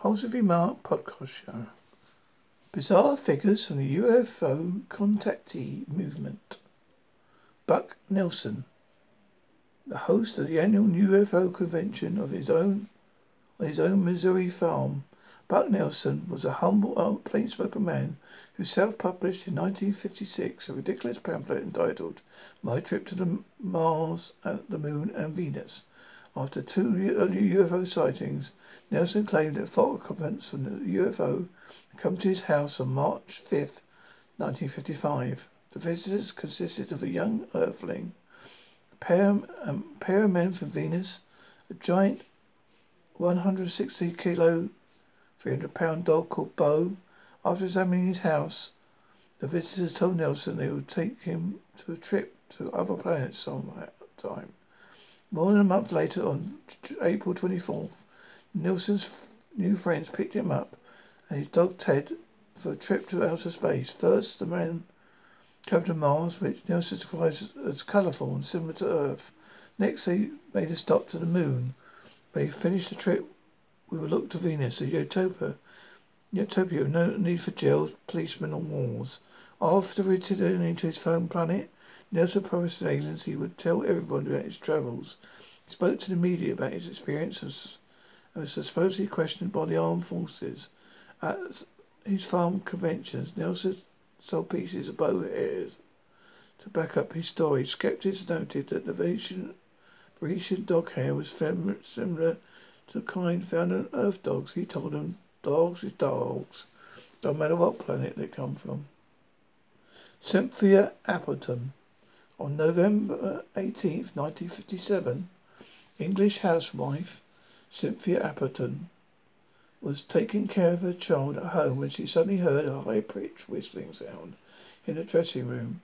Holes of Remark podcast show. Bizarre figures from the UFO contactee movement. Buck Nelson, the host of the annual UFO convention of his own on his own Missouri farm. Buck Nelson was a humble old plainspoken man who self-published in 1956 a ridiculous pamphlet entitled "My Trip to the Mars, the Moon, and Venus." After two UFO sightings, Nelson claimed that occupants from the UFO come to his house on March 5, 1955. The visitors consisted of a young earthling, a um, pair, a pair of men from Venus, a giant 160 kilo, 300 pound dog called Bo. After examining his house, the visitors told Nelson they would take him to a trip to other planets sometime. More than a month later, on April 24th, Nelson's new friends picked him up and his dog Ted for a trip to outer space. First, the man traveled to Mars, which Nelson describes as colourful and similar to Earth. Next, they made a stop to the moon. They finished the trip with a look to Venus, a utopia. Utopia, no need for jails, policemen, or wars. After returning to his home planet, Nelson promised the aliens he would tell everyone about his travels. He spoke to the media about his experiences and was supposedly questioned by the armed forces. At his farm conventions, Nelson sold pieces of Bo hairs to back up his story. Skeptics noted that the Venetian, Venetian dog hair was similar to the kind found on Earth dogs. He told them, dogs is dogs, no matter what planet they come from. Cynthia Appleton on November 18, 1957, English housewife Cynthia Appleton was taking care of her child at home when she suddenly heard a high-pitched whistling sound in the dressing room.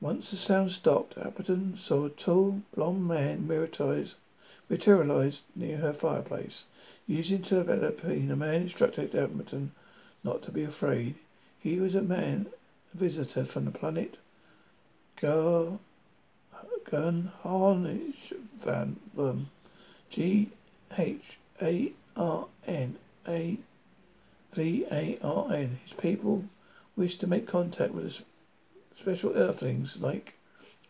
Once the sound stopped, Appleton saw a tall, blond man materialize near her fireplace. Using telepathy, the man instructed Appleton not to be afraid. He was a man, a visitor from the planet Gun Harnish Van Vum. G H A R N A V A R N. His people wish to make contact with special earthlings like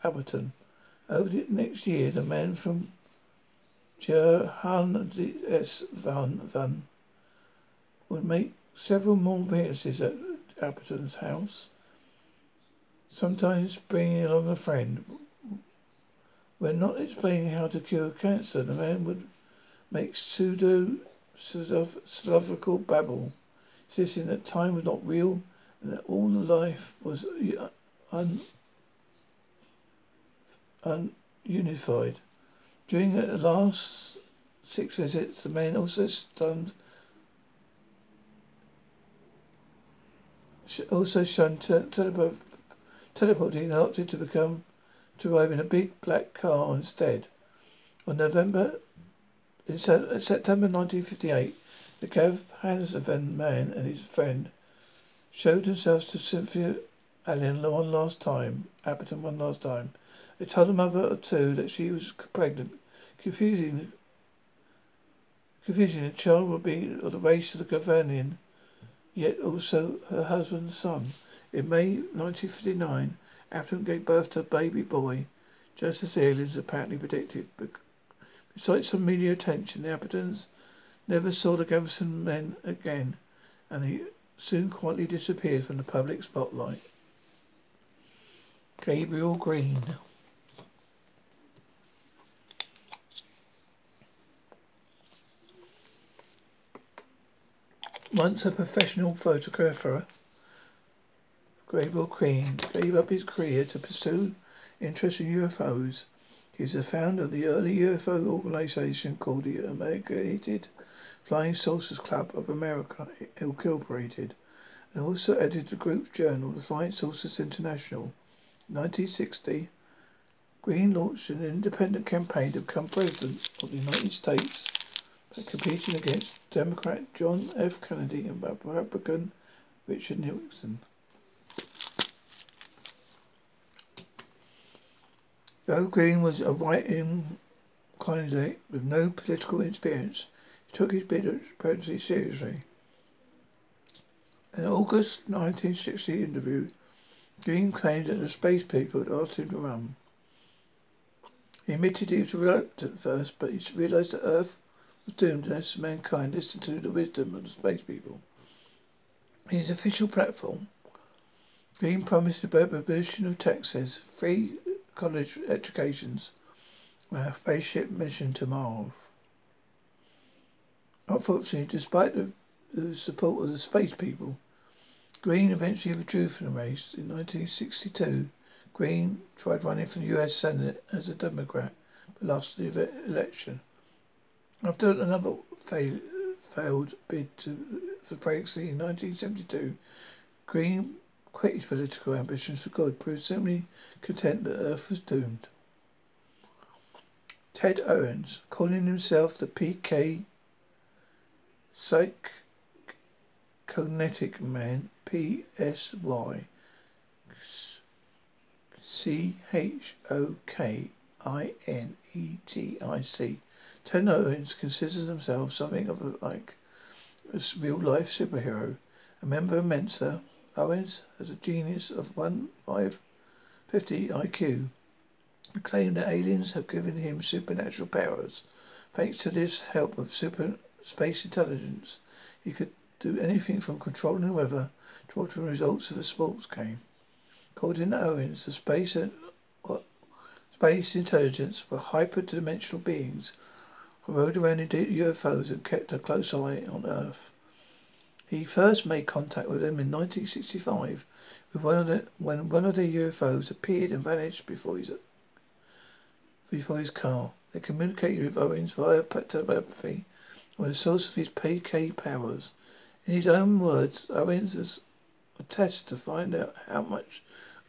Appleton. Over the next year, the man from Johannes Van Van would make several more appearances at Appleton's house sometimes bringing along a friend. When not explaining how to cure cancer, the man would make pseudo philosophical babble, insisting that time was not real and that all life was un, ununified. During the last six visits, the man also stunned also shunned telepathy teleporting and opted to become to arrive in a big black car instead. On November in September 1958, the Gav Hanseven man and his friend showed themselves to Cynthia Allen one last time, Appleton one last time. They told a mother or two that she was pregnant, confusing confusing the child would be of the race of the Gavanian, yet also her husband's son. In May 1959, Appleton gave birth to a baby boy, just as aliens apparently predicted. Besides some media attention, the Appletons never saw the Gavson men again, and they soon quietly disappeared from the public spotlight. Gabriel Green. Once a professional photographer, Gabriel Green gave up his career to pursue interest in UFOs. He is the founder of the early UFO organization called the Amalgamated Flying Saucers Club of America, Incorporated, and also edited the group's journal, The Flying Saucers International. In 1960, Green launched an independent campaign to become president of the United States by competing against Democrat John F. Kennedy and Republican Richard Nixon. Joe Green was a writing candidate with no political experience. He took his bid at pregnancy seriously. In an August 1960 interview, Green claimed that the space people had asked him to run. He admitted he was reluctant at first, but he realized that Earth was doomed unless mankind listened to the wisdom of the space people. In his official platform, Green promised the abolition of taxes, free college educations, a spaceship mission to Mars. Unfortunately, despite the, the support of the space people, Green eventually withdrew from the race. In 1962, Green tried running for the U.S. Senate as a Democrat, but lost the election. After another fail, failed bid to, for presidency in 1972, Green quit his political ambitions for God, proved simply content that Earth was doomed. Ted Owens, calling himself the PK Psychokinetic Man, P-S-Y C-H-O-K-I-N-E-T-I-C. Ted Owens considers himself something of a, like a real-life superhero, a member of Mensa, Owens has a genius of one five fifty IQ. He claimed that aliens have given him supernatural powers. Thanks to this help of super space intelligence, he could do anything from controlling the weather to altering results of a sports game. According to Owens, the space uh, space intelligence were hyperdimensional beings who rode around in UFOs and kept a close eye on Earth. He first made contact with them in 1965 with one of the, when one of the UFOs appeared and vanished before his, before his car. They communicated with Owens via telepathy was the source of his PK powers. In his own words, Owens has a test to find out how much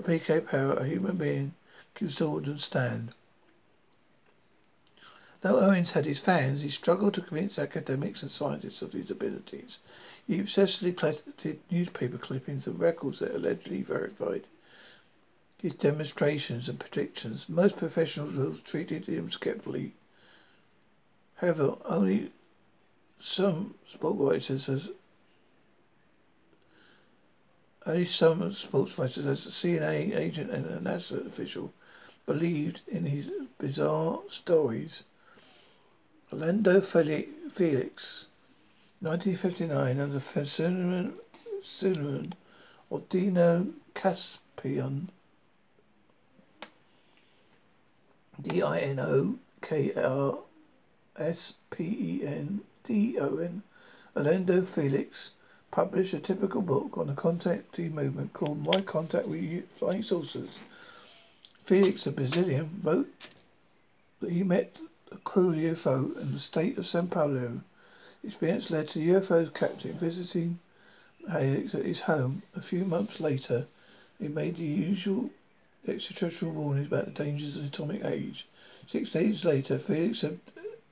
PK power a human being can and stand. Though Owens had his fans, he struggled to convince academics and scientists of his abilities. He obsessively collected newspaper clippings and records that allegedly verified his demonstrations and predictions. Most professionals treated him skeptically. However, only some sport writers as only some sports writers as a CNA agent and a NASA official believed in his bizarre stories. Orlando Felix 1959 under Suleiman, Suleiman or Dino Kraspedon. D-I-N-O-K-R-S-P-E-N-D-O-N. Orlando Felix published a typical book on the contactee movement called My Contact with Flying Saucers. Felix, a Brazilian, wrote that he met a crew UFO in the state of Sao Paulo Experience led to the UFO's captain visiting Alex at his home. A few months later, he made the usual extraterrestrial warnings about the dangers of the atomic age. Six days later, Felix had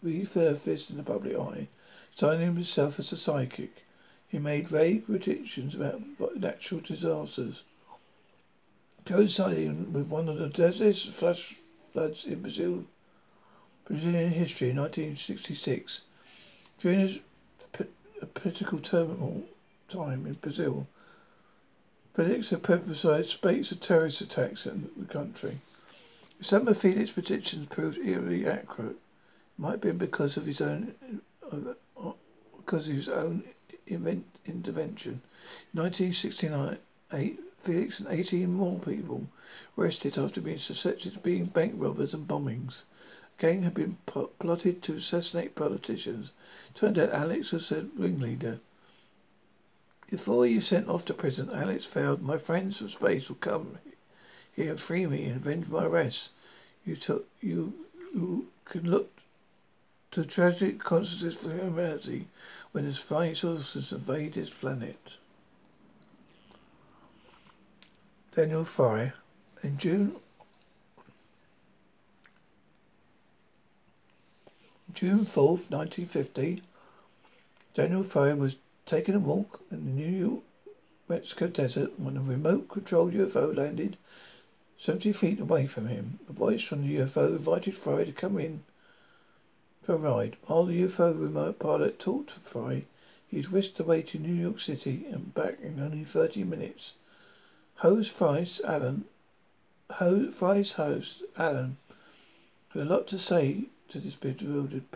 resurfaced in the public eye, styling himself as a psychic. He made vague predictions about natural disasters, coinciding with one of the deadliest flash floods in Brazil, Brazilian history 1966. During a political turmoil time in Brazil, Felix publicized spate of terrorist attacks in the country. Some of Felix's predictions proved eerily accurate. It might have been because of his own because of his own event, intervention. In 1969, Felix and 18 more people were arrested after being suspected of being bank robbers and bombings gang had been plotted to assassinate politicians. Turned out Alex was the ringleader. Before you sent off to prison, Alex vowed, My friends from space will come here and free me and avenge my arrest. You took you you can look to tragic consequences for humanity when his flying saucers invade his planet. Daniel Fry. In June June 4th, 1950, Daniel Fry was taking a walk in the New York Mexico desert when a remote controlled UFO landed 70 feet away from him. A voice from the UFO invited Fry to come in for a ride. While the UFO remote pilot talked to Fry, he was whisked away to New York City and back in only 30 minutes. Host Fry's Alan, Ho, Fry's host, Alan, had a lot to say to this bewildered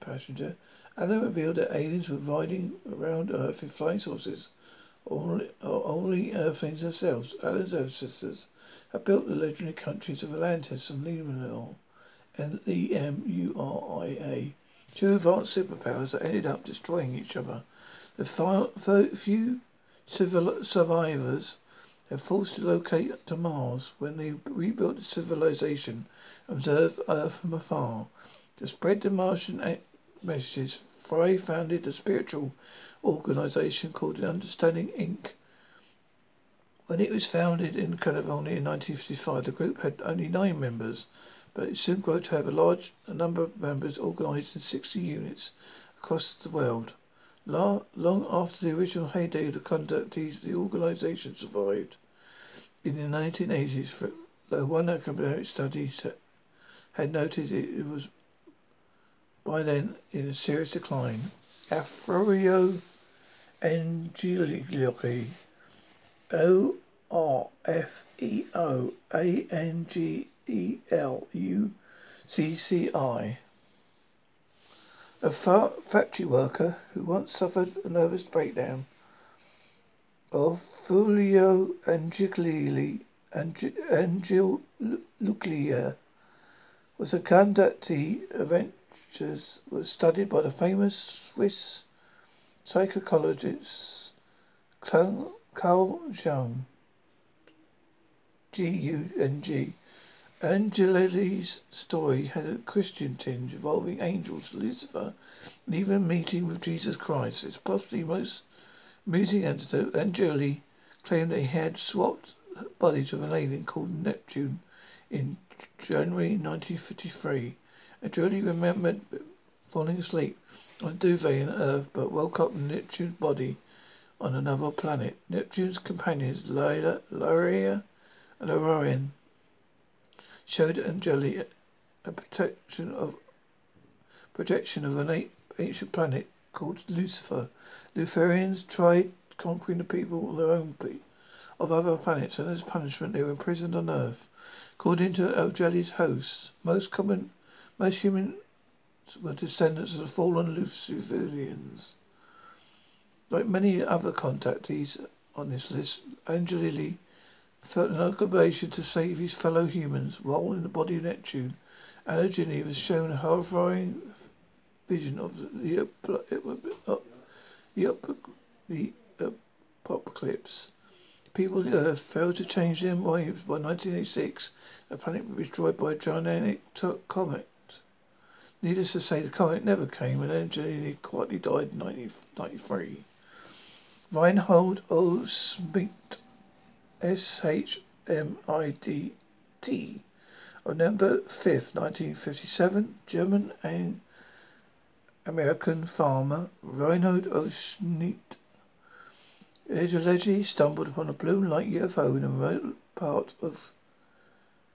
passenger. Alan revealed that aliens were riding around Earth in flying saucers, only, only Earthlings themselves. Alan's ancestors had built the legendary countries of Atlantis and Lemuria, and E-M-U-R-I-A, two advanced superpowers that ended up destroying each other. The few civil survivors had forced to locate to Mars when they rebuilt the civilization, observed Earth from afar. To spread the Martian messages, Fry founded a spiritual organization called the Understanding Inc. When it was founded in California in 1955, the group had only nine members, but it soon grew to have a large number of members organized in 60 units across the world. Long after the original heyday of the conductees, the organization survived. In the 1980s, though one academic study had noted it was by then in a serious decline. Orfeo Angelucci O R F E O A N G E L U C C I. A factory worker who once suffered a nervous breakdown of Fulvio Angeli Angel Nuclear was a conductee event was studied by the famous Swiss psychologist Carl Jung. G-U-N-G. Angeli's story had a Christian tinge involving angels, Lucifer, and even meeting with Jesus Christ. It's possibly most amusing anecdote. Angeli claimed he had swapped bodies with an alien called Neptune in January 1953. I truly remembered falling asleep on a duvet on Earth, but woke up in Neptune's body on another planet. Neptune's companions, Lyra, Lyria and Orion, showed Angeli a protection of projection of an ancient planet called Lucifer. Luciferians tried conquering the people of their own pe- of other planets, and as punishment they were imprisoned on Earth. According to Angeli's hosts, most common most humans were descendants of the fallen Luciferians. Like many other contactees on this list, Angeli felt an obligation to save his fellow humans. While in the body of Neptune, Angeli was shown a horrifying vision of the, the, the, the apocalypse. People on Earth failed to change their ways. By 1986, the planet was destroyed by a gigantic comet. Needless to say, the comet never came, and Angeli quietly died in 1993. Reinhold O. Schmidt, S H M I D T, on November 5th, 1957, German and American farmer Reinhold O. Schmidt allegedly stumbled upon a blue light UFO in a remote part of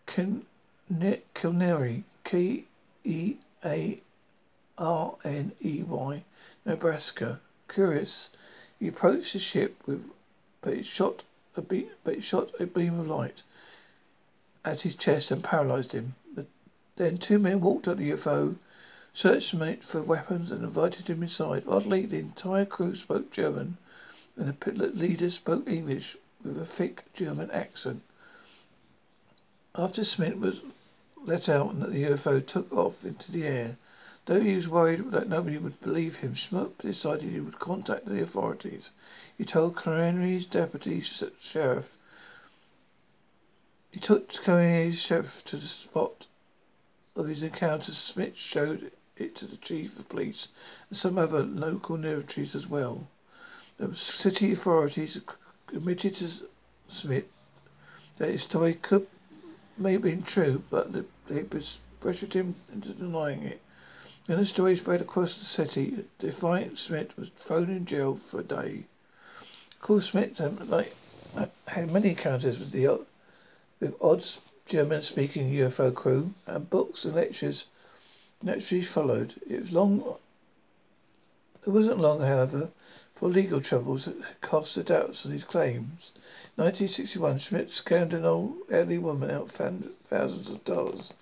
Kearney, K E a R N E Y, Nebraska. Curious. He approached the ship with, but it shot a be- but it shot a beam of light at his chest and paralyzed him. But then two men walked up the UFO, searched Smith for weapons, and invited him inside. Oddly, the entire crew spoke German, and the pilot leader spoke English with a thick German accent. After Smith was let out and the UFO took off into the air. Though he was worried that nobody would believe him, Schmuck decided he would contact the authorities. He told Kearney's deputy sheriff. He took Kearney's sheriff to the spot of his encounter. Smith showed it to the chief of police and some other local militaries as well. The city authorities admitted to Smith that his story could may have been true, but the papers pressured him into denying it. Then the story spread across the city. Defiant Smith was thrown in jail for a day. Of course, Smith um, like, had many encounters with the with odds German-speaking UFO crew, and books and lectures naturally followed. It was long. It wasn't long, however, for legal troubles that cast the doubts on his claims. 1961, Schmidt scammed an old elderly woman out thousands of dollars.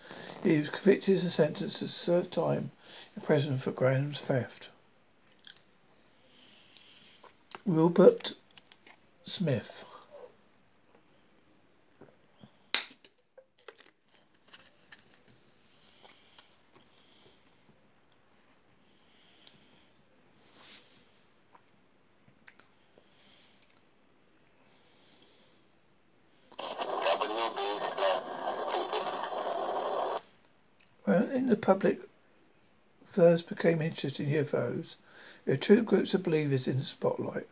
He was convicted and sentenced to serve time in prison for grand theft. Wilbert Smith. When the public first became interested in UFOs, there were two groups of believers in the spotlight.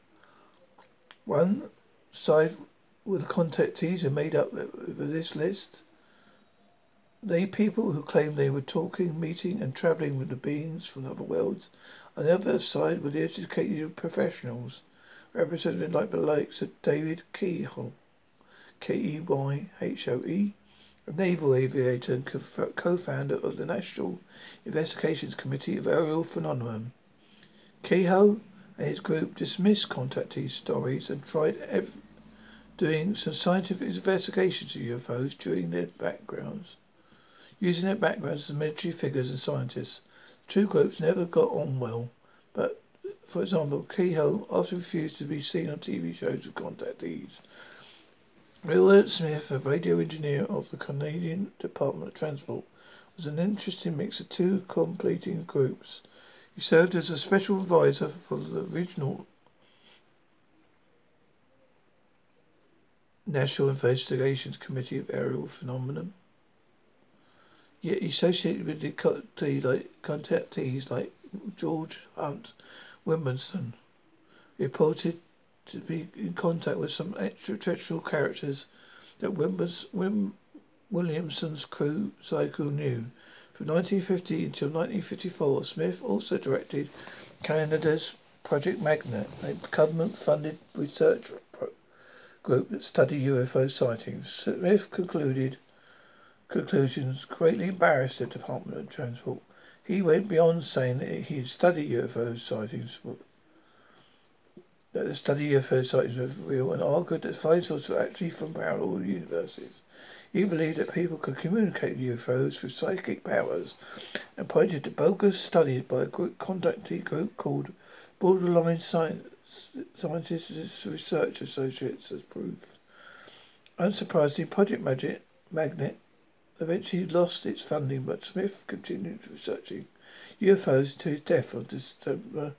One side were the contactees who made up this list. They people who claimed they were talking, meeting, and traveling with the beings from other worlds. On the other side were the educated professionals, represented like the likes of David Keyhoe, K-E-Y-H-O-E, a naval aviator and co-founder of the National Investigations Committee of Aerial Phenomenon. Keyhoe and his group dismissed contactee stories and tried ev- doing some scientific investigations of UFOs during their backgrounds. Using their backgrounds as military figures and scientists, the two groups never got on well. But, for example, Keyhoe often refused to be seen on TV shows with contactees. Wilbert Smith, a radio engineer of the Canadian Department of Transport, was an interesting mix of two completing groups. He served as a special advisor for the original National Investigations Committee of Aerial Phenomenon. Yet he associated with the contactees like George Hunt Williamson, reported to be in contact with some extraterrestrial characters that Wimbers, Wim, Williamson's crew cycle knew. From 1950 until 1954, Smith also directed Canada's Project Magnet, a government-funded research group that studied UFO sightings. Smith concluded conclusions greatly embarrassed the Department of Transport. He went beyond saying that he had studied UFO sightings, that the study of UFO sightings was real, and argued that sightings were actually from parallel universes. He believed that people could communicate with UFOs through psychic powers and pointed to bogus studies by a group contactee group called Borderland Science, Scientists Research Associates as proof. Unsurprisingly, Project Magic, Magnet eventually lost its funding, but Smith continued researching UFOs until his death on December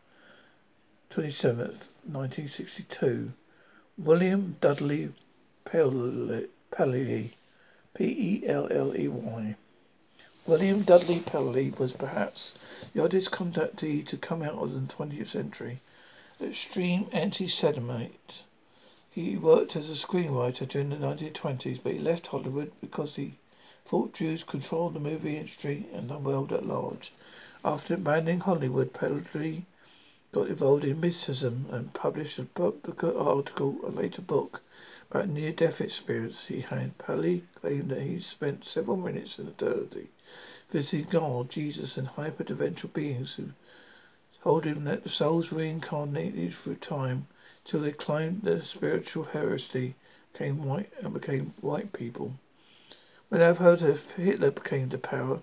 27th, 1962. William Dudley Pelley P-E-L-L-E-Y. William Dudley Pelley was perhaps the oddest conductee to come out of the 20th century. Extreme anti-Semite. He worked as a screenwriter during the 1920s, but he left Hollywood because he thought Jews controlled the movie industry and the world at large. After abandoning Hollywood, Pelley got involved in mysticism and published a book, article, a later book about near-death experience he had. Pelley claimed that he spent several minutes in eternity visiting God, Jesus, and hyperdimensional beings who told him that the souls reincarnated through time till they climbed the spiritual heresy, became white and became white people. When I've heard of Hitler came to power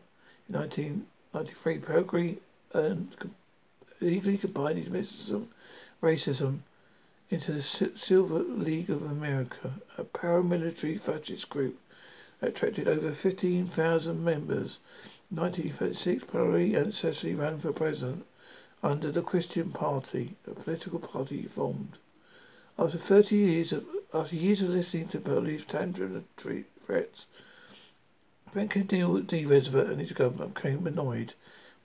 in 1993, Pelley earned legally combined his mysticism, racism, into the Silver League of America, a paramilitary fascist group that attracted over 15,000 members. In 1936, Pelley ancestry ran for president under the Christian Party, a political party formed. After 30 years of after years of listening to Pelley's tantrum and threats, Franklin D. Roosevelt and his government became annoyed.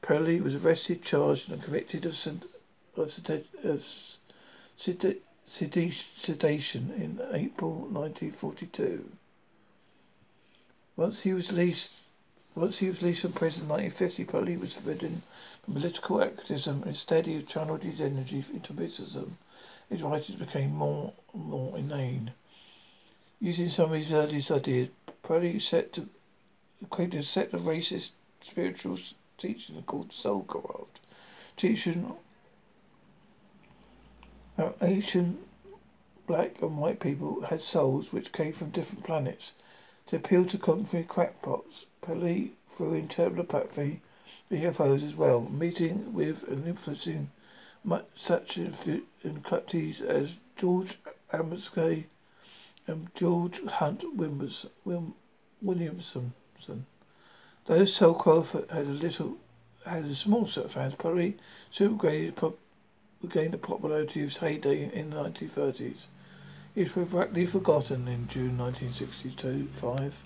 Pelley was arrested, charged, and convicted of, sed- of, sed, of sedation in April 1942. Once he was released, once he was released from prison in 1950, Pelley was forbidden from political activism. Instead, he channeled his energy into mysticism. His writings became more and more inane. Using some of his earliest ideas, Pelley set to created a set of racist spiritual teaching called Soulcraft, teaching how ancient black and white people had souls which came from different planets. To appeal to contemporary crackpots, Pelley through telepathy, UFOs as well, meeting with and influencing much, such inductees as George Adamski and George Hunt Williamson. Those so-called had a little, had a small set of fans, probably gained the popularity of his heyday in the 1930s. It was rapidly forgotten in June 1962. Five.